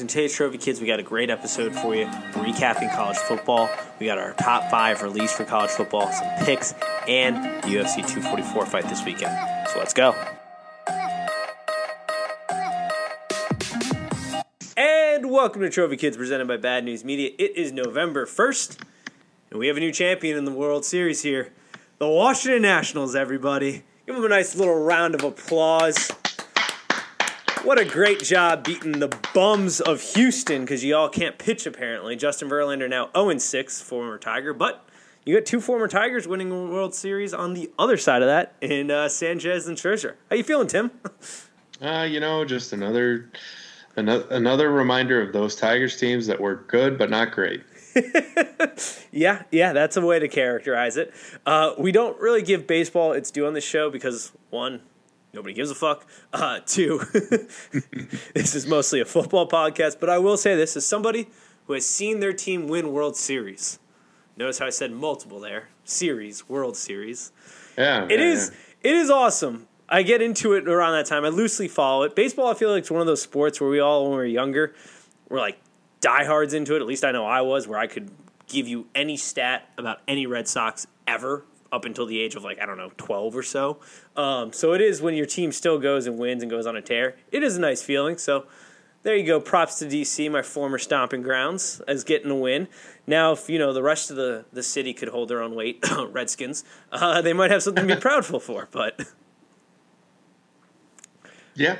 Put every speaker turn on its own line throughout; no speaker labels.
In today's Trophy Kids, we got a great episode for you, recapping college football. We got our top five released for college football, some picks, and the UFC 244 fight this weekend. So let's go. And welcome to Trophy Kids, presented by Bad News Media. It is November 1st, and we have a new champion in the World Series here the Washington Nationals, everybody. Give them a nice little round of applause. What a great job beating the bums of Houston because you all can't pitch apparently. Justin Verlander now 0 6, former Tiger, but you got two former Tigers winning World Series on the other side of that in uh, Sanchez and Scherzer. How you feeling, Tim?
Uh, you know, just another, another another reminder of those Tigers teams that were good but not great.
yeah, yeah, that's a way to characterize it. Uh, we don't really give baseball its due on this show because one, nobody gives a fuck. Uh, two, this is mostly a football podcast. But I will say this as somebody who has seen their team win World Series. Notice how I said multiple there. Series, World Series.
Yeah,
It
yeah,
is. It is awesome. I get into it around that time. I loosely follow it. Baseball, I feel like it's one of those sports where we all, when we were younger, were like diehards into it. At least I know I was, where I could give you any stat about any Red Sox ever up until the age of like I don't know twelve or so. Um, so it is when your team still goes and wins and goes on a tear. It is a nice feeling. So there you go. Props to DC, my former stomping grounds, as getting a win. Now, if you know the rest of the, the city could hold their own weight, Redskins, uh, they might have something to be proudful for. But
Yeah,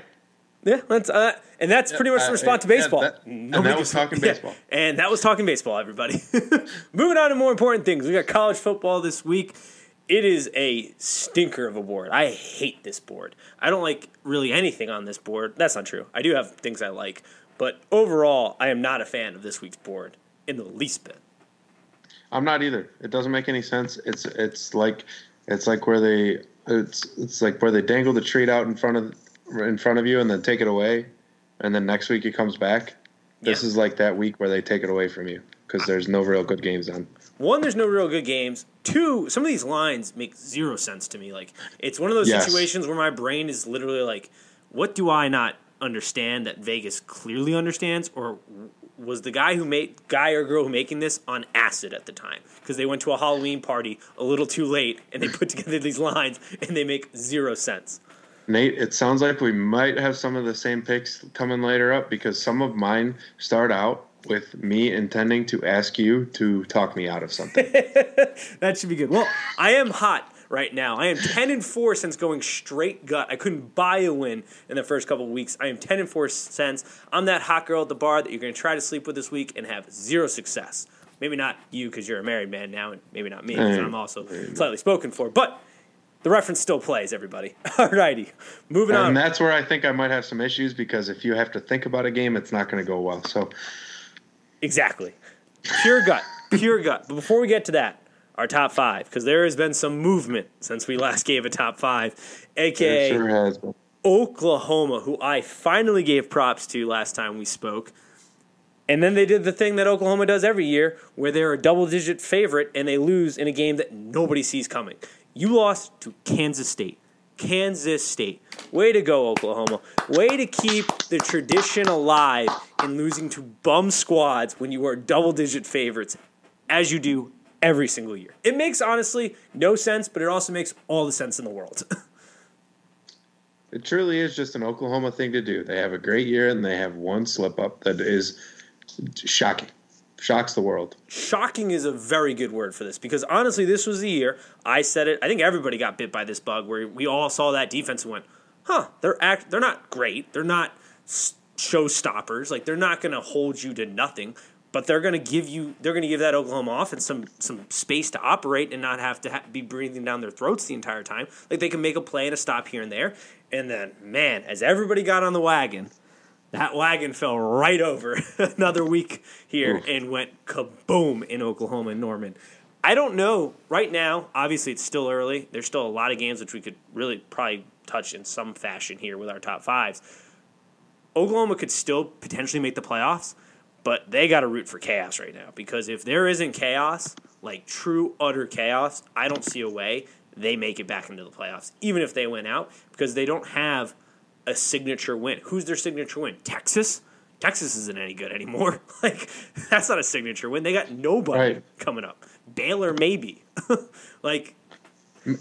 yeah, that's uh, and that's pretty much the
uh,
response to
yeah,
baseball.
that- and that was talking
yeah,
baseball.
and that was talking baseball. Everybody, moving on to more important things. We got college football this week. It is a stinker of a board. I hate this board. I don't like really anything on this board. That's not true. I do have things I like, but overall, I am not a fan of this week's board in the least bit.
I'm not either. It doesn't make any sense. It's it's like it's like where they it's it's like where they dangle the treat out in front of in front of you and then take it away, and then next week it comes back. This
Yeah.
is like that week where they take it away from you because there's no real good games on.
One, there's no real good games. Two, some of these lines make zero sense to me. Like it's one of those
Yes.
situations where my brain is literally like, what do I not understand that Vegas clearly understands, or was the guy who made guy or girl making this on acid at the time because they went to a Halloween party a little too late and they put together these lines and they make zero sense.
Nate, it sounds like we might have some of the same picks coming later up because some of mine start out with me intending to ask you to talk me out of something.
That should be good. Well, I am hot right now. I am 10 and 4 since going straight gut. I couldn't buy a win in the first couple of weeks. I am 10 and 4 since I'm that hot girl at the bar that you're going to try to sleep with this week and have zero success. Maybe not you because you're a married man now, and maybe not me because I'm also slightly spoken for. But the reference still plays, everybody. Alrighty. Moving on.
and that's where I think I might have some issues because if you have to think about a game, it's not going to go well. So
Exactly. Pure gut. Pure gut. But before we get to that, our top five, because there has been some movement since we last gave a top five, aka
sure.
Oklahoma, who I finally gave props to last time we spoke. And then they did the thing that Oklahoma does every year, where they're a double digit favorite and they lose in a game that nobody sees coming. You lost to Kansas State. Kansas State. Way to go, Oklahoma. Way to keep the tradition alive in losing to bum squads when you are double digit favorites, as you do every single year. It makes, honestly, no sense, but it also makes all the sense in the world.
It truly is just an Oklahoma thing to do. They have a great year and they have one slip up that is shocking, shocks the world.
shocking is a very good word for this because honestly, this was the year I said it. I think everybody got bit by this bug where we all saw that defense and went, "Huh, they're act, they're not great. They're not showstoppers. Like they're not going to hold you to nothing." But they're going to give you, they're going to give that Oklahoma offense some some space to operate and not have to ha- be breathing down their throats the entire time. Like they can make a play and a stop here and there. And then, man, as everybody got on the wagon, that wagon fell right over another week here
Oof.
and went kaboom in Oklahoma and Norman. I don't know right now. Obviously, it's still early. There's still a lot of games which we could really probably touch in some fashion here with our top fives. Oklahoma could still potentially make the playoffs, but they got to root for chaos right now because if there isn't chaos, like true utter chaos, I don't see a way they make it back into the playoffs, even if they win out, because they don't have a signature win. Who's their signature win? Texas? Texas isn't any good anymore. like that's not a signature win. They got nobody
Right.
coming up. Baylor maybe. like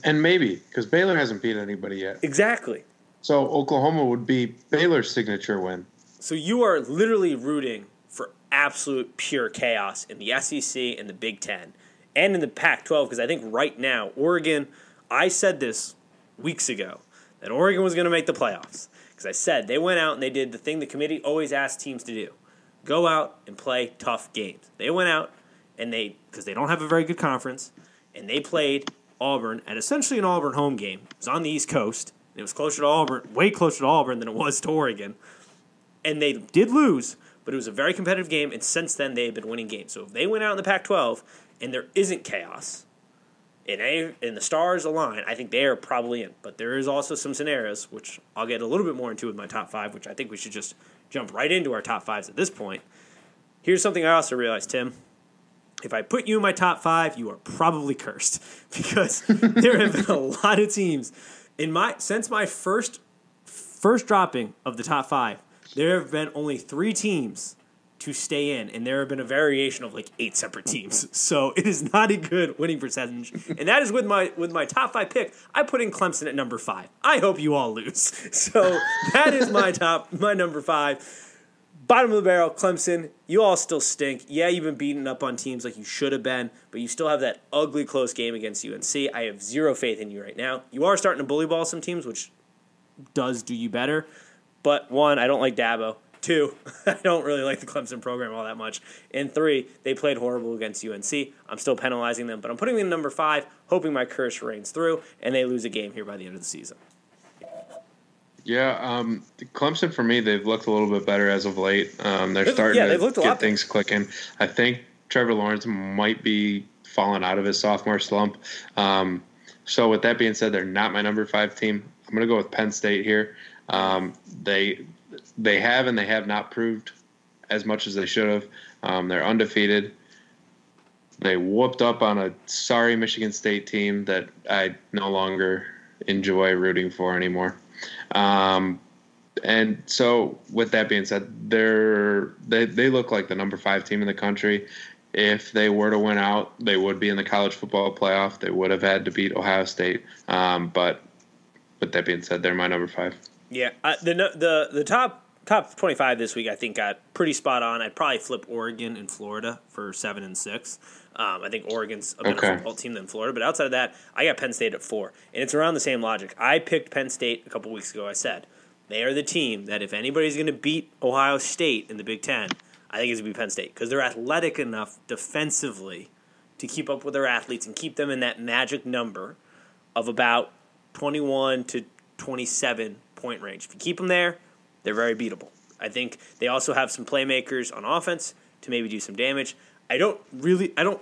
And maybe because Baylor hasn't beat anybody yet.
exactly.
So Oklahoma would be Baylor's signature win.
So you are literally rooting for absolute pure chaos in the SEC and the Big Ten and in the Pac 12 because I think right now, Oregon, I said this weeks ago that Oregon was going to make the playoffs because I said they went out and they did the thing the committee always asks teams to do go out and play tough games. They went out and they, because they don't have a very good conference, and they played Auburn at essentially an Auburn home game. It was on the East Coast. It was closer to Auburn, way closer to Auburn than it was to Oregon and they did lose, but it was a very competitive game, and since then they have been winning games. So if they went out in the Pac-12 and there isn't chaos, and, any, and the stars align, I think they are probably in. But there is also some scenarios, which I'll get a little bit more into with my top five, which I think we should just jump right into our top fives at this point. Here's something I also realized, Tim. If I put you in my top five, you are probably cursed because there have been a lot of teams in my since my first first dropping of the top five, there have been only three teams to stay in, and there have been a variation of like eight separate teams. So it is not a good winning percentage, and that is with my with my top five pick. I put in Clemson at number five. I hope you all lose. So that is my top my number five. Bottom of the barrel, Clemson. You all still stink. Yeah, you've been beaten up on teams like you should have been, but you still have that ugly close game against UNC. I have zero faith in you right now. You are starting to bully ball some teams, which does do you better. But one, I don't like Dabo. Two, I don't really like the Clemson program all that much. And three, they played horrible against UNC. I'm still penalizing them, but I'm putting them in number five, hoping my curse reigns through, and they lose a game here by the end of the season.
Yeah, um, Clemson for me, they've looked a little bit better as of late. Um, they're starting
yeah,
to get things clicking. I think Trevor Lawrence might be falling out of his sophomore slump. Um, so with that being said, they're not my number five team. I'm going to go with Penn State here. Um, they they have and they have not proved as much as they should have. Um, they're undefeated. They whooped up on a sorry Michigan State team that I no longer enjoy rooting for anymore. Um, and so, with that being said, they're they they look like the number five team in the country. If they were to win out, they would be in the college football playoff. They would have had to beat Ohio State. Um, but with that being said, they're my number five.
Yeah, uh, the the the top top twenty five this week I think got pretty spot on. I'd probably flip Oregon and Florida for seven and six. Um, I think Oregon's a better
Okay.
football team than Florida, but outside of that, I got Penn State at four, and it's around the same logic. I picked Penn State a couple weeks ago. I said they are the team that if anybody's going to beat Ohio State in the Big Ten, I think it's going to be Penn State because they're athletic enough defensively to keep up with their athletes and keep them in that magic number of about 21 to 27 point range. If you keep them there, they're very beatable. I think they also have some playmakers on offense to maybe do some damage. I don't really, I don't,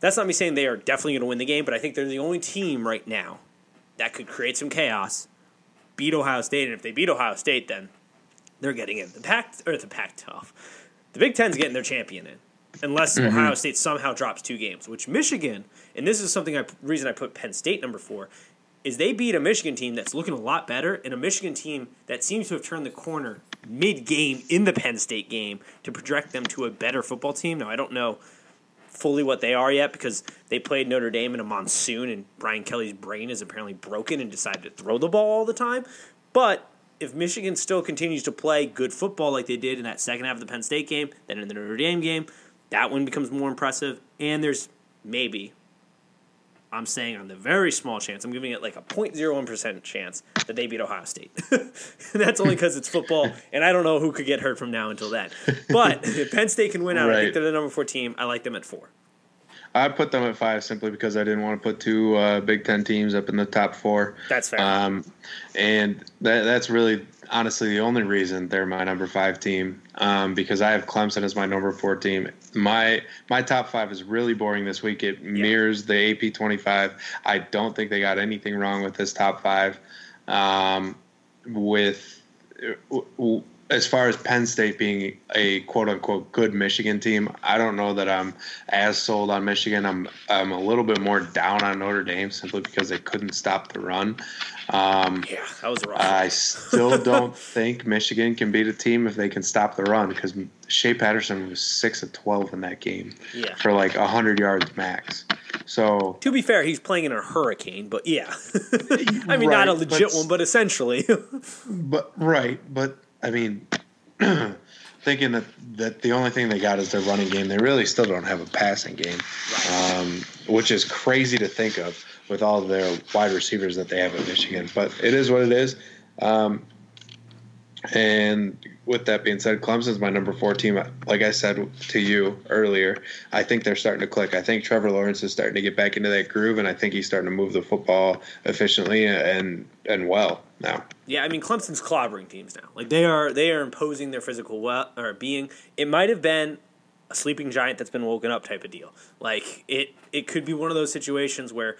that's not me saying they are definitely going to win the game, but I think they're the only team right now that could create some chaos, beat Ohio State, and if they beat Ohio State, then they're getting in. The Pac, or the Pac 12. The Big Ten's getting their champion in, unless mm-hmm. Ohio State somehow drops two games, which Michigan, and this is something I reason I put Penn State number four, is they beat a Michigan team that's looking a lot better, and a Michigan team that seems to have turned the corner mid game in the Penn State game to project them to a better football team. Now I don't know fully what they are yet because they played Notre Dame in a monsoon and Brian Kelly's brain is apparently broken and decided to throw the ball all the time. But if Michigan still continues to play good football like they did in that second half of the Penn State game, then in the Notre Dame game, that one becomes more impressive. And there's maybe, I'm saying on the very small chance, I'm giving it like a 0.01% chance that they beat Ohio State. that's only because it's football, and I don't know who could get hurt from now until then. But if Penn State can win out, I think they're the number four team. I like them at four.
I put them at five simply because I didn't want to put two uh, Big Ten teams up in the top four.
That's fair.
Um, and that, that's really, honestly, the only reason they're my number five team. Um, because I have Clemson as my number four team. My my top five is really boring this week. It mirrors the AP twenty five. I don't think they got anything wrong with this top five. Um, with as far as Penn State being a quote unquote good Michigan team, I don't know that I'm as sold on Michigan. I'm I'm a little bit more down on Notre Dame simply because they couldn't stop the run. Um,
yeah, that was rough.
I still don't think Michigan can beat a team if they can stop the run because Shea Patterson was six of twelve in that game
yeah.
for like hundred yards max. So
to be fair, he's playing in a hurricane, but yeah, I mean
Right,
not a legit
but-
one, but essentially.
But right, but I mean, thinking that that the only thing they got is their running game, they really still don't have a passing game, um, which is crazy to think of with all their wide receivers that they have at Michigan. But it is what it is. Um, and with that being said, Clemson's my number four team. Like I said to you earlier, I think they're starting to click. I think Trevor Lawrence is starting to get back into that groove, and I think he's starting to move the football efficiently and and well now.
Yeah, I mean Clemson's clobbering teams now. Like they are they are imposing their physical well or being. It might have been a sleeping giant that's been woken up type of deal. Like it it could be one of those situations where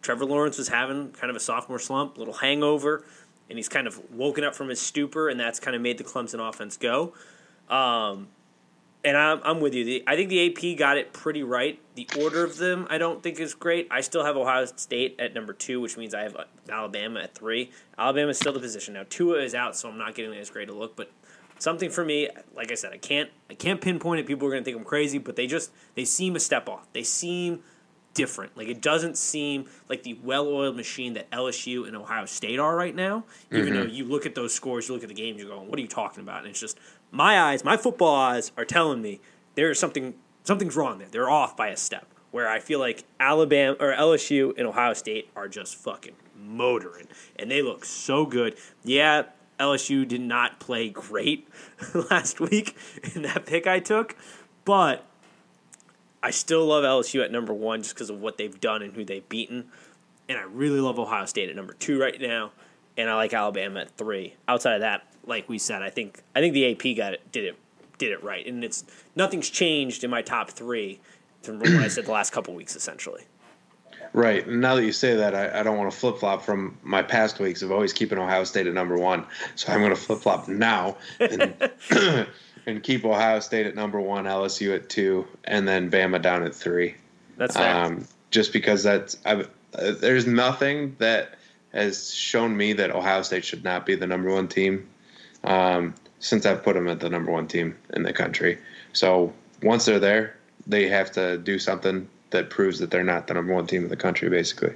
Trevor Lawrence was having kind of a sophomore slump, little hangover, and he's kind of woken up from his stupor, and that's kind of made the Clemson offense go. Um, and I'm, I'm with you. The, I think the AP got it pretty right. The order of them, I don't think is great. I still have Ohio State at number two, which means I have uh, Alabama at three. Alabama is still the position now. Tua is out, so I'm not getting as great a look. But something for me, like I said, I can't I can't pinpoint it. People are going to think I'm crazy, but they just they seem a step off. They seem different. Like it doesn't seem like the well-oiled machine that LSU and Ohio State are right now. Even though mm-hmm. you look at those scores, you look at the games, you're going, "What are you talking about?" And it's just my eyes, my football eyes are telling me there's something something's wrong there. They're off by a step. Where I feel like Alabama or LSU and Ohio State are just fucking motoring, and they look so good. Yeah, LSU did not play great last week in that pick I took, but I still love LSU at number one just because of what they've done and who they've beaten. And I really love Ohio State at number two right now. And I like Alabama at three. Outside of that, like we said, I think I think the AP got it did it did it right. And it's nothing's changed in my top three from what I said the last couple weeks essentially.
Right. Now that you say that, I, I don't want to flip flop from my past weeks of always keeping Ohio State at number one. So I'm going to flip flop now and, and keep Ohio State at number one, LSU at two, and then Bama down at three.
That's fair.
Um, just because that's I've, uh, there's nothing that has shown me that Ohio State should not be the number one team um, since I've put them at the number one team in the country. So once they're there, they have to do something that proves that they're not the number one team in the country, basically.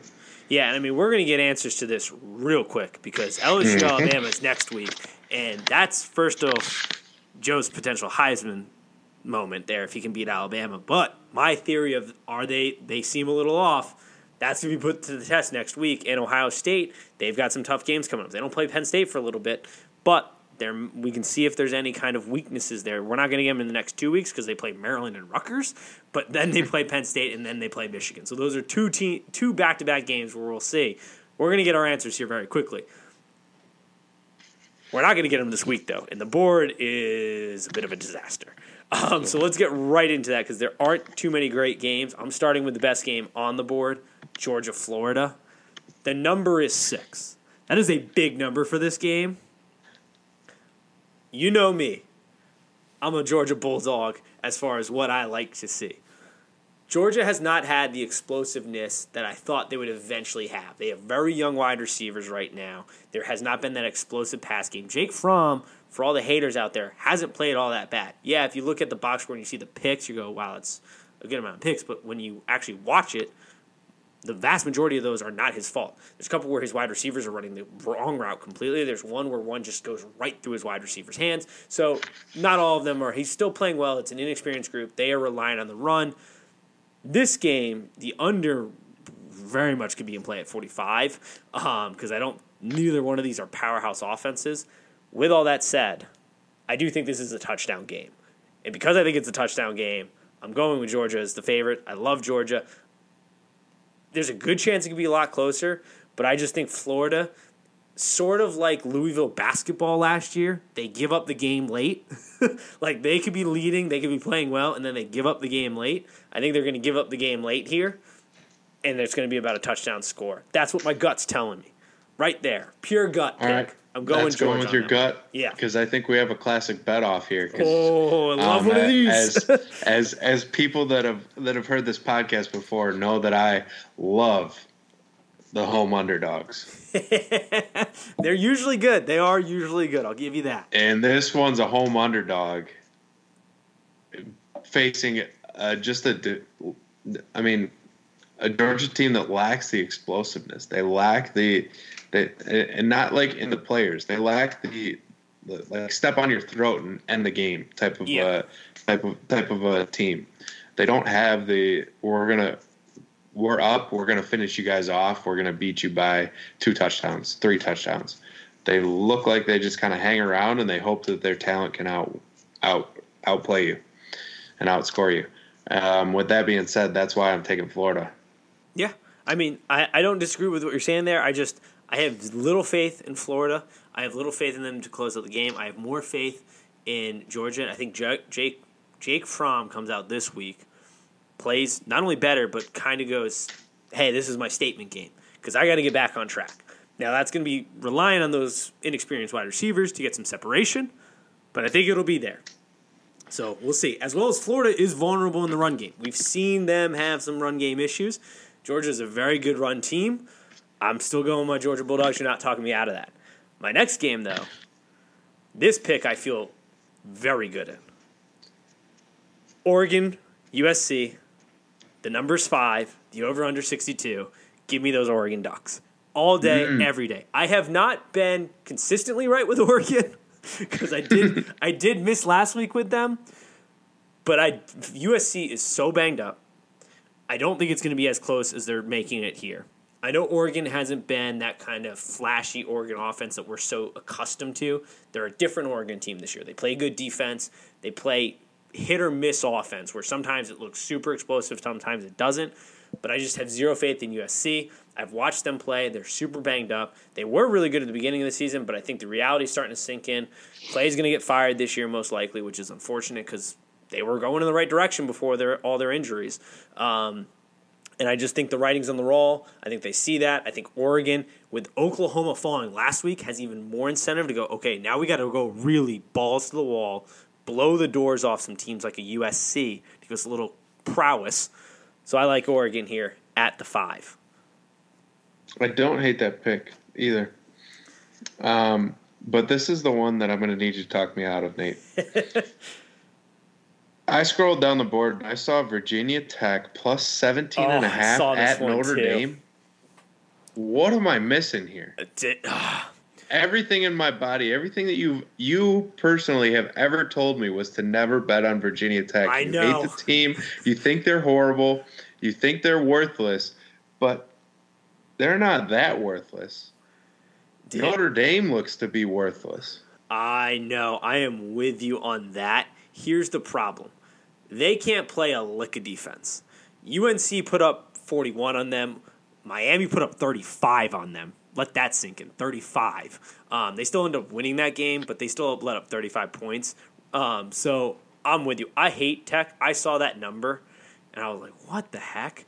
Yeah, and I mean we're going to get answers to this real quick because LSU Alabama is next week, and that's first off Joe's potential Heisman moment there if he can beat Alabama. But my theory of are they they seem a little off. That's going to be put to the test next week. And Ohio State, they've got some tough games coming up. They don't play Penn State for a little bit, but there we can see if there's any kind of weaknesses there. We're not going to get them in the next two weeks because they play Maryland and Rutgers, but then they play Penn State and then they play Michigan. So those are two te- two back to back games where we'll see. We're going to get our answers here very quickly. We're not going to get them this week though, and the board is a bit of a disaster. Um, so let's get right into that because there aren't too many great games. I'm starting with the best game on the board, Georgia Florida. The number is six. That is a big number for this game. You know me. I'm a Georgia Bulldog as far as what I like to see. Georgia has not had the explosiveness that I thought they would eventually have. They have very young wide receivers right now. There has not been that explosive pass game. Jake Fromm, for all the haters out there, hasn't played all that bad. Yeah, if you look at the box score and you see the picks, you go, wow, it's a good amount of picks. But when you actually watch it, the vast majority of those are not his fault. There's a couple where his wide receivers are running the wrong route completely. There's one where one just goes right through his wide receiver's hands. So not all of them are. He's still playing well. It's an inexperienced group. They are relying on the run. This game, the under very much could be in play at 45 um, because I don't. Neither one of these are powerhouse offenses. With all that said, I do think this is a touchdown game, and because I think it's a touchdown game, I'm going with Georgia as the favorite. I love Georgia there's a good chance it could be a lot closer, but I just think Florida, sort of like Louisville basketball last year, they give up the game late. like they could be leading, they could be playing well, and then they give up the game late. I think they're going to give up the game late here, and it's going to be about a touchdown score. That's what my gut's telling me. Right there. Pure gut
All
pick.
right.
I'm going.
That's going with your gut.
Yeah.
because I think we have a classic bet off here.
Oh, I love
um,
one of these.
as as as people that have that have heard this podcast before know that I love the home underdogs,
They're usually good. They are usually good. I'll give you that.
and this one's a home underdog facing uh, just a, I mean, a Georgia team that lacks the explosiveness. They lack the, they, and not like in the players. They lack the, the like step on your throat and end the game type of
Yeah.
uh, type of type of a team. They don't have the. We're gonna. We're up. We're gonna finish you guys off. We're gonna beat you by two touchdowns, three touchdowns. They look like they just kind of hang around and they hope that their talent can out out outplay you and outscore you. Um, with that being said, that's why I'm taking Florida.
Yeah, I mean, I, I don't disagree with what you're saying there. I just I have little faith in Florida. I have little faith in them to close out the game. I have more faith in Georgia. I think Jake Jake, Jake Fromm comes out this week, plays not only better but kind of goes, "Hey, this is my statement game because I got to get back on track." Now that's going to be relying on those inexperienced wide receivers to get some separation, but I think it'll be there. So we'll see. As well as Florida is vulnerable in the run game. We've seen them have some run game issues. Georgia's a very good run team. I'm still going with my Georgia Bulldogs. You're not talking me out of that. My next game, though, this pick I feel very good in. Oregon, USC, the number's five, the over under 62. Give me those Oregon Ducks. All day, mm. every day. I have not been consistently right with Oregon because I did I did miss last week with them. But I USC is so banged up. I don't think it's going to be as close as they're making it here. I know Oregon hasn't been that kind of flashy Oregon offense that we're so accustomed to. They're a different Oregon team this year. They play good defense. They play hit or miss offense where sometimes it looks super explosive, sometimes it doesn't. But I just have zero faith in USC. I've watched them play. They're super banged up. They were really good at the beginning of the season, but I think the reality is starting to sink in. Clay's going to get fired this year, most likely, which is unfortunate because they were going in the right direction before their all their injuries. Um, and I just think the writing's on the wall. I think they see that. I think Oregon, with Oklahoma falling last week, has even more incentive to go, okay, now we got to go really balls to the wall, blow the doors off some teams like a USC to give us a little prowess. So I like Oregon here at the five.
I don't hate that pick either. Um, but this is the one that I'm going to need you to talk me out of, Nate. I scrolled down the board and I saw Virginia Tech plus 17 and a
Oh,
half at Notre
too.
Dame. What am I missing here?
Di-
Everything in my body, everything that you you personally have ever told me was to never bet on Virginia Tech.
I
you
know.
hate the team. You think they're horrible. You think they're worthless, but they're not that worthless. Notre Dame looks to be worthless.
I know. I am with you on that. Here's the problem they can't play a lick of defense. UNC put up 41 on them, Miami put up 35 on them. Let that sink in 35. Um, they still end up winning that game, but they still let up 35 points. Um, so I'm with you. I hate Tech. I saw that number and I was like, what the heck?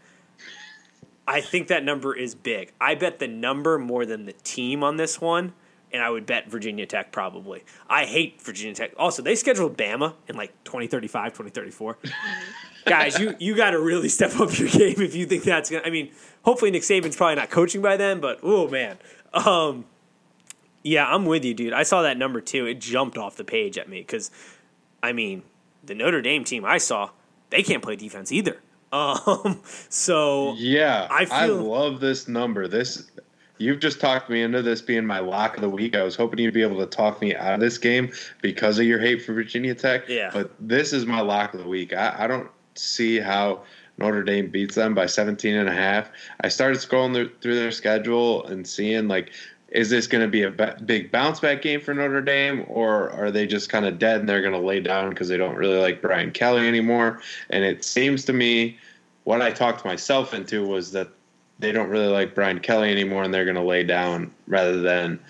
I think that number is big. I bet the number more than the team on this one, and I would bet Virginia Tech probably. I hate Virginia Tech. Also, they scheduled Bama in like 2035, 2034. Guys, you, you got to really step up your game if you think that's going to. I mean, hopefully Nick Saban's probably not coaching by then, but oh, man. Um, yeah, I'm with you, dude. I saw that number too. It jumped off the page at me because, I mean, the Notre Dame team I saw, they can't play defense either. Um, so
Yeah,
I
I, love this number. This you've just talked me into this being my lock of the week. I was hoping you'd be able to talk me out of this game because of your hate for Virginia Tech.
Yeah.
but this is my lock of the week. I, I don't see how Notre Dame beats them by 17 and a half. I started scrolling their, through their schedule and seeing like. Is this going to be a big bounce back game for Notre Dame, or are they just kind of dead and they're going to lay down because they don't really like Brian Kelly anymore? And it seems to me what I talked myself into was that they don't really like Brian Kelly anymore, and they're going to lay down rather than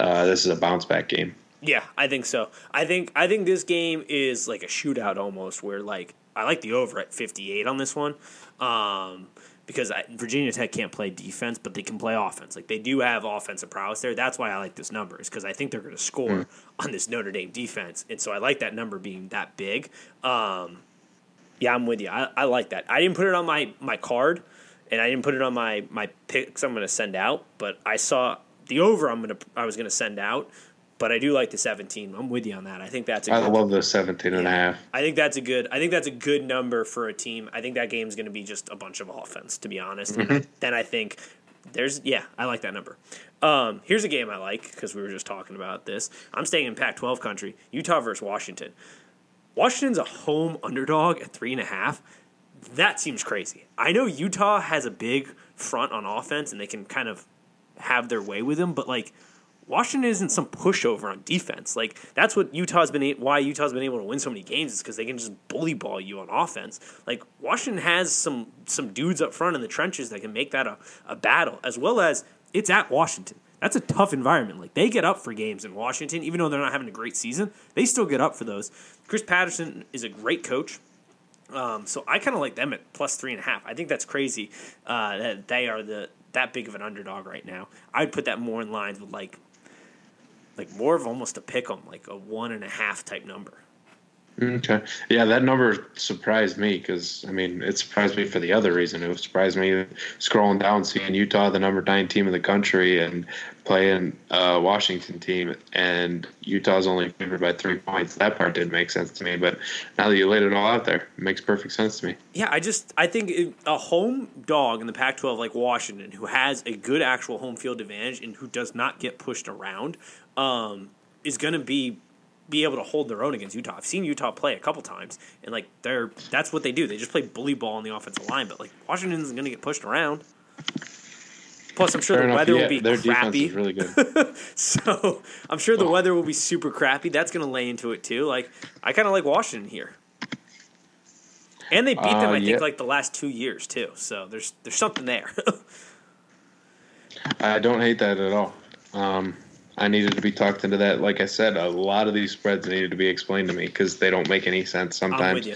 uh, this is a bounce back game.
Yeah, I think so. I think I think this game is like a shootout almost, where like I like the over at 58 on this one. Um, because I, Virginia Tech can't play defense, but they can play offense. Like they do have offensive prowess there. That's why I like this number is because I think they're going to score mm. on this Notre Dame defense, and so I like that number being that big. Um, yeah, I'm with you. I, I like that. I didn't put it on my my card, and I didn't put it on my my picks. I'm going to send out, but I saw the over. I'm gonna I was going to send out but I do like the 17. I'm with you on that. I think that's.
A I love the 17 and yeah. a half.
I think that's a good. I think that's a good number for a team. I think that game's going to be just a bunch of offense, to be honest. Mm-hmm. then I think there's yeah, I like that number. Um, here's a game I like because we were just talking about this. I'm staying in Pac-12 country. Utah versus Washington. Washington's a home underdog at three and a half. That seems crazy. I know Utah has a big front on offense and they can kind of have their way with them, but like Washington isn't some pushover on defense. Like that's what Utah's been why Utah's been able to win so many games is because they can just bully ball you on offense. Like Washington has some some dudes up front in the trenches that can make that a, a battle, as well as it's at Washington. That's a tough environment. Like they get up for games in Washington, even though they're not having a great season. They still get up for those. Chris Petersen is a great coach. Um, so I kind of like them at plus three and a half. I think that's crazy uh, that they are the that big of an underdog right now. I'd put that more in line with like like more of almost a pick 'em, like a one and a half type number.
Okay. Yeah, that number surprised me because I mean it surprised me for the other reason. It surprised me scrolling down, seeing Utah, the number nine team in the country, and playing a Washington team, and Utah's only favored by three points. That part didn't make sense to me, but now that you laid it all out there, it makes perfect sense to me.
Yeah, I just I think a home dog in the Pac-12 like Washington, who has a good actual home field advantage and who does not get pushed around, um, is going to be be able to hold their own against Utah. I've seen Utah play a couple times, and like they're that's what they do. They just play bully ball on the offensive line. But like Washington's going to get pushed around. Plus, I'm sure Fair the enough. weather yeah, will be
their
crappy.
Defense is really good.
so I'm sure the weather will be super crappy. That's going to lay into it too. Like I kind of like Washington here, and they beat them. Uh, I yeah. think like the last two years too. So there's there's something there.
I don't hate that at all. Um, I needed to be talked into that. Like I said, a lot of these spreads needed to be explained to me because they don't make any sense sometimes.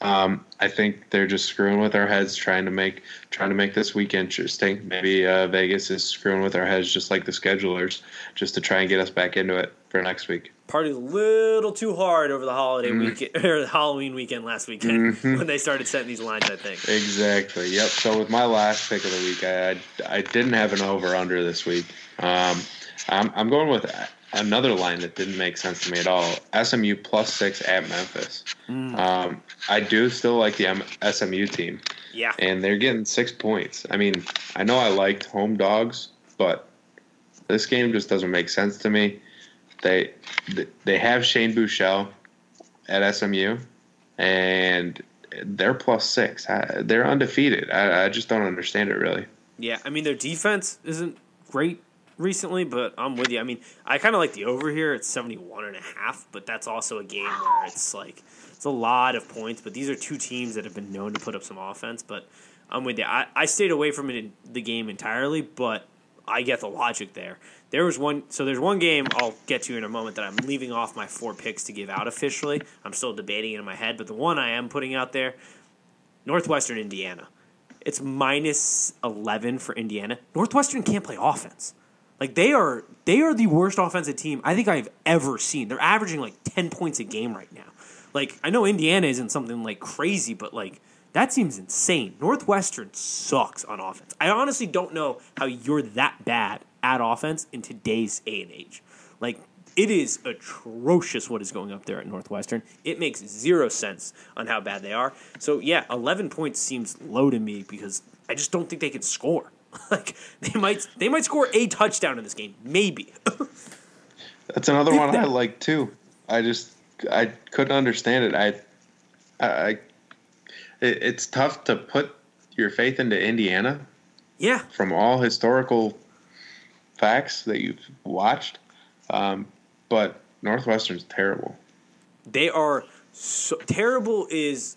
Um, I think they're just screwing with our heads, trying to make trying to make this week interesting. Maybe uh, Vegas is screwing with our heads, just like the schedulers, just to try and get us back into it for next week.
Party a little too hard over the holiday mm-hmm. weekend or the Halloween weekend last weekend mm-hmm. when they started setting these lines. I think
exactly. Yep. So with my last pick of the week, I I, I didn't have an over under this week. Um, I'm, I'm going with another line that didn't make sense to me at all. SMU plus six at Memphis. Mm. Um, I do still like the M- SMU team.
Yeah.
And they're getting six points. I mean, I know I liked home dogs, but this game just doesn't make sense to me. They they have Shane Buechele at SMU, and they're plus six. they're undefeated. I, I just don't understand it really.
Yeah, I mean their defense isn't great recently, but I'm with you. I mean, I kind of like the over here. It's 71 and a half, but that's also a game where it's like it's a lot of points, but these are two teams that have been known to put up some offense, but I'm with you. I, I stayed away from it in the game entirely, but I get the logic there. There was one, so there's one game I'll get to in a moment that I'm leaving off my four picks to give out officially. I'm still debating it in my head, but the one I am putting out there, Northwestern Indiana. It's minus 11 for Indiana. Northwestern can't play offense. Like they are they are the worst offensive team I think I've ever seen. They're averaging like 10 points a game right now. Like I know Indiana isn't something like crazy, but like that seems insane. Northwestern sucks on offense. I honestly don't know how you're that bad at offense in today's A and age. Like it is atrocious what is going up there at Northwestern. It makes zero sense on how bad they are. So yeah, 11 points seems low to me because I just don't think they can score. like they might they might score a touchdown in this game, maybe.
That's another one I like too. I just I couldn't understand it. I I it, it's tough to put your faith into Indiana.
Yeah.
From all historical facts that you've watched, um, but Northwestern's terrible.
They are so terrible. Is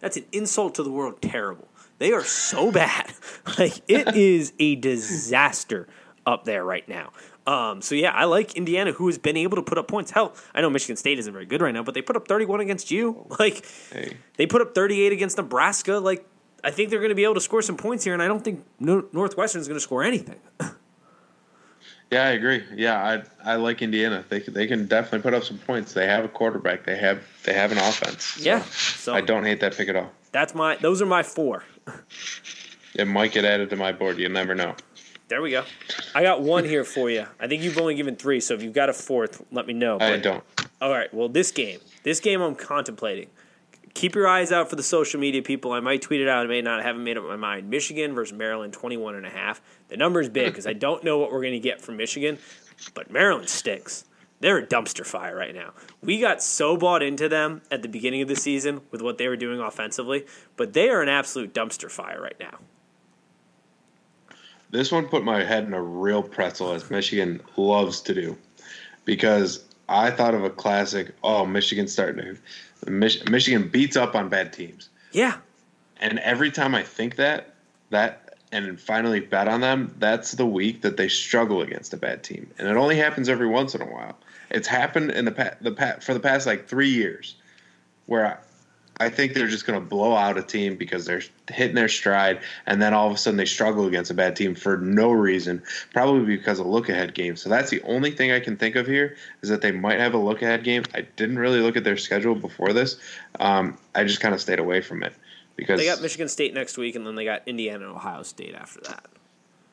that's an insult to the world. Terrible. They are so bad. Like it is a disaster up there right now. Um, so yeah, I like Indiana, who has been able to put up points. Hell, I know Michigan State isn't very good right now, but they put up 31 against you. Like hey. they put up 38 against Nebraska. Like I think they're going to be able to score some points here, and I don't think Northwestern is going to score anything.
yeah, I agree. Yeah, I I like Indiana. They they can definitely put up some points. They have a quarterback. They have they have an offense. So
yeah, so
I don't hate that pick at all.
That's my. Those are my four.
It might get added to my board. You never know.
There we go. I got one here for you. I think you've only given three, so if you've got a fourth, let me know.
I don't.
All right. Well, this game, this game, I'm contemplating. Keep your eyes out for the social media people. I might tweet it out. I may not. I haven't made up my mind. Michigan versus Maryland, 21 and a half. The number is big because I don't know what we're going to get from Michigan, but Maryland stinks. They're a dumpster fire right now. We got so bought into them at the beginning of the season with what they were doing offensively, but they are an absolute dumpster fire right now.
This one put my head in a real pretzel, as Michigan loves to do, because I thought of a classic. Oh, Michigan starting to Mich- Michigan beats up on bad teams.
Yeah,
and every time I think that that and finally bet on them, that's the week that they struggle against a bad team, and it only happens every once in a while. It's happened in the pa- the pa- for the past like three years, where I think they're just going to blow out a team because they're hitting their stride, and then all of a sudden they struggle against a bad team for no reason, probably because of look ahead game. So that's the only thing I can think of here is that they might have a look ahead game. I didn't really look at their schedule before this. Um, I just kind of stayed away from it because
they got Michigan State next week, and then they got Indiana and Ohio State after that.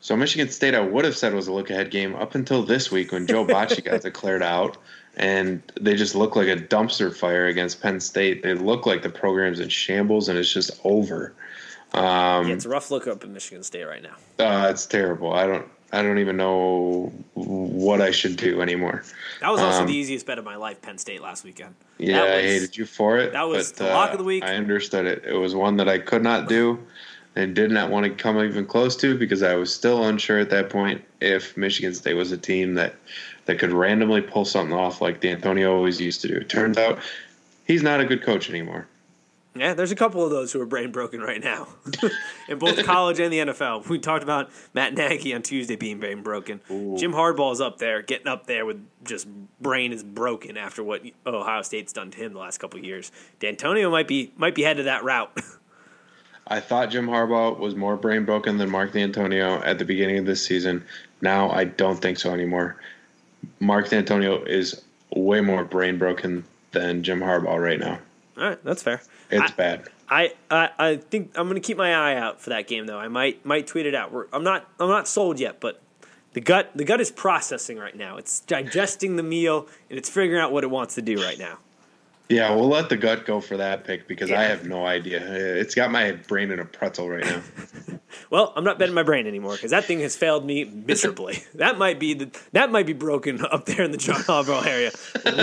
So Michigan State, I would have said was a look ahead game up until this week when Joe Bachie got declared out and they just look like a dumpster fire against Penn State. They look like the program's in shambles, and it's just over.
Um, yeah, it's a rough look up in Michigan State right now.
Uh, it's terrible. I don't. I don't even know what I should do anymore.
That was also um, the easiest bet of my life, Penn State last weekend.
Yeah, was, I hated you for it.
That was but, the lock uh, of the week.
I understood it. It was one that I could not do and did not want to come even close to because I was still unsure at that point if Michigan State was a team that that could randomly pull something off like Dantonio always used to do. It turns out he's not a good coach anymore.
Yeah, there's a couple of those who are brain broken right now, in both college and the NFL. We talked about Matt Nagy on Tuesday being brain broken. Ooh. Jim Harbaugh's up there, getting up there with just brain is broken after what Ohio State's done to him the last couple of years. Dantonio might be might be headed that route.
I thought Jim Harbaugh was more brain broken than Mark Dantonio at the beginning of this season. Now I don't think so anymore. Mark Dantonio is way more brain broken than Jim Harbaugh right now.
All right, that's fair.
It's
I,
bad.
I, I, I think I'm going to keep my eye out for that game though. I might might tweet it out. We're, I'm not I'm not sold yet, but the gut the gut is processing right now. It's digesting the meal and it's figuring out what it wants to do right now.
Yeah, we'll let the gut go for that pick because yeah. I have no idea. It's got my brain in a pretzel right now.
well, I'm not betting my brain anymore because that thing has failed me miserably. that might be the, that might be broken up there in the John Harbaugh area,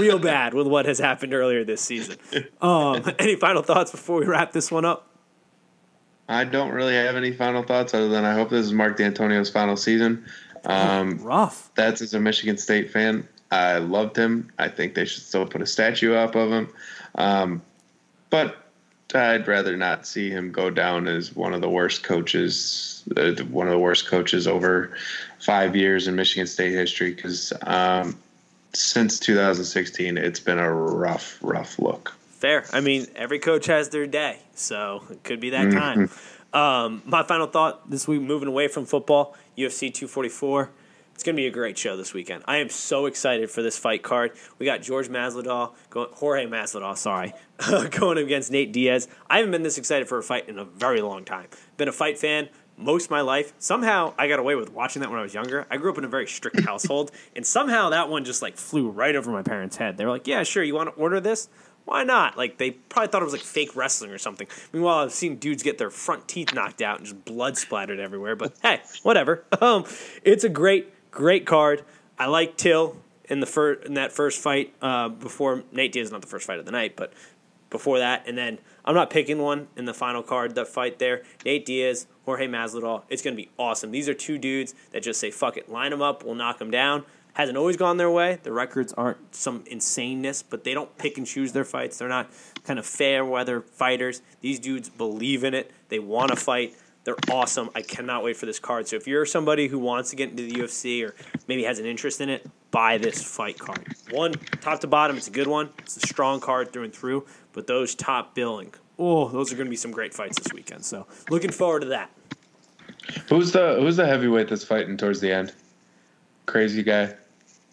real bad with what has happened earlier this season. Um, any final thoughts before we wrap this one up?
I don't really have any final thoughts other than I hope this is Mark Dantonio's final season. Um,
rough.
That's as a Michigan State fan. I loved him. I think they should still put a statue up of him. Um, but I'd rather not see him go down as one of the worst coaches, uh, one of the worst coaches over five years in Michigan State history. Because um, since 2016, it's been a rough, rough look.
Fair. I mean, every coach has their day, so it could be that mm-hmm. time. Um, my final thought this week, moving away from football, UFC 244. It's going to be a great show this weekend. I am so excited for this fight card. We got George Masvidal, going, Jorge Masvidal, sorry, going against Nate Diaz. I haven't been this excited for a fight in a very long time. Been a fight fan most of my life. Somehow I got away with watching that when I was younger. I grew up in a very strict household, and somehow that one just like flew right over my parents' head. They were like, "Yeah, sure, you want to order this?" Why not? Like they probably thought it was like fake wrestling or something. Meanwhile, I've seen dudes get their front teeth knocked out and just blood splattered everywhere. But hey, whatever. Um, it's a great great card. I like Till in the fir- in that first fight uh, before Nate Diaz, not the first fight of the night, but before that, and then I'm not picking one in the final card. The fight there, Nate Diaz, Jorge Masvidal. It's going to be awesome. These are two dudes that just say fuck it, line them up, we'll knock them down. Hasn't always gone their way. The records aren't some insaneness, but they don't pick and choose their fights. They're not kind of fair weather fighters. These dudes believe in it. They want to fight. They're awesome. I cannot wait for this card. So if you're somebody who wants to get into the UFC or maybe has an interest in it, buy this fight card. One, top to bottom, it's a good one. It's a strong card through and through. But those top billing, oh, those are going to be some great fights this weekend. So looking forward to that.
Who's the Who's the heavyweight that's fighting towards the end? Crazy guy.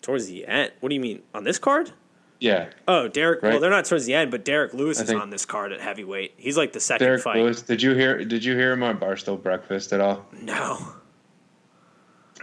Towards the end? What do you mean on this card?
Yeah.
Oh, Derrick. Well, they're not towards the end, but Derrick Lewis
I
is on this card at heavyweight. He's like the second
Derrick
fight.
Lewis. Did you hear? Did you hear him on Barstool Breakfast at all?
No.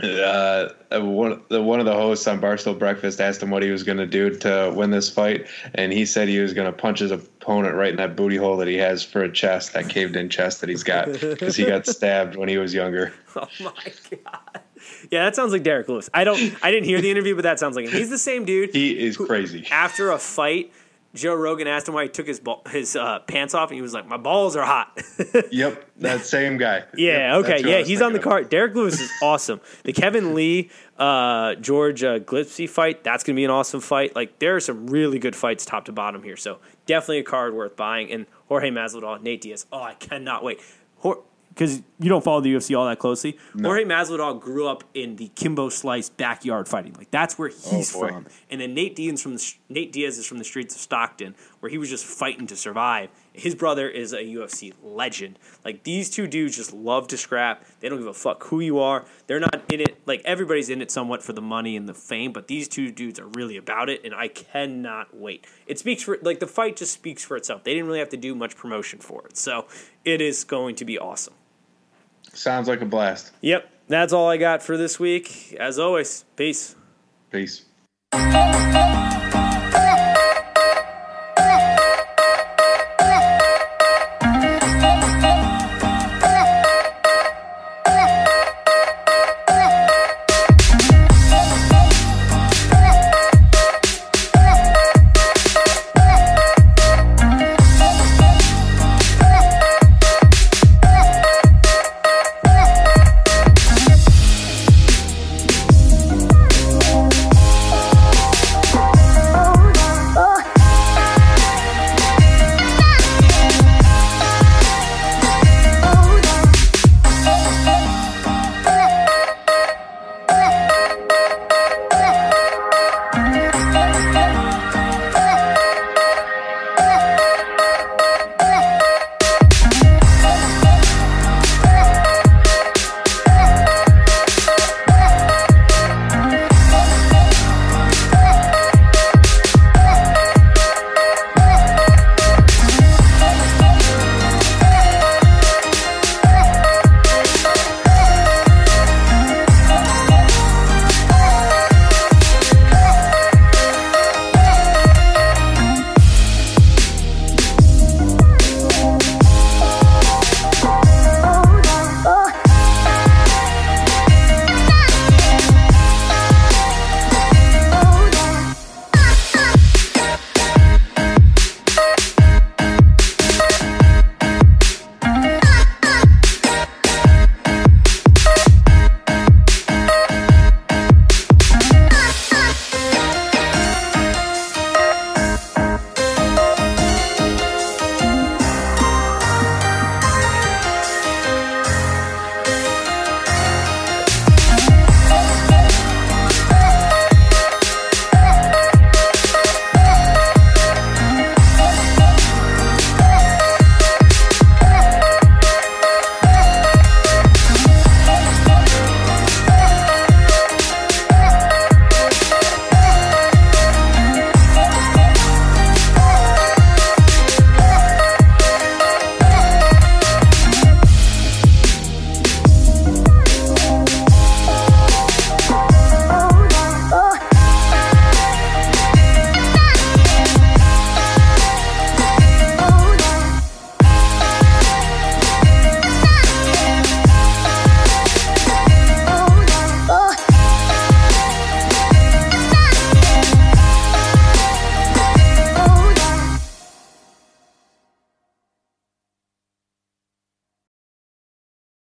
uh, one, the, one of the hosts on Barstool Breakfast asked him what he was going to do to win this fight, and he said he was going to punch his opponent right in that booty hole that he has for a chest, that caved in chest that he's got, because he got stabbed when he was younger.
Oh my god. Yeah, that sounds like Derrick Lewis. I don't. I didn't hear the interview, but that sounds like him. He's the same dude.
He is crazy.
After a fight, Joe Rogan asked him why he took his ball, his uh, pants off, and he was like, "My balls are hot."
Yep, that same guy.
Yeah,
Yep,
okay,
who
yeah, he's on the card. Derrick Lewis is awesome. The Kevin Lee, uh, George uh, Gillespie fight, that's going to be an awesome fight. Like, there are some really good fights top to bottom here. So, definitely a card worth buying. And Jorge Masvidal, Nate Diaz. Oh, I cannot wait. Because you don't follow the UFC all that closely. Jorge Masvidal grew up in the Kimbo Slice backyard fighting. Like, that's where oh, he's
Oh,
from. And then Nate Diaz from the, Nate Diaz is from the streets of Stockton, where he was just fighting to survive. His brother is a UFC legend. Like these two dudes just love to scrap. They don't give a fuck who you are. They're not in it. Like everybody's in it somewhat for the money and the fame, but these two dudes are really about it, and I cannot wait. It speaks for like the fight just speaks for itself. They didn't really have to do much promotion for it, so it is going to be awesome.
Sounds like a blast.
Yep, that's all I got for this week. As always, peace.
Peace.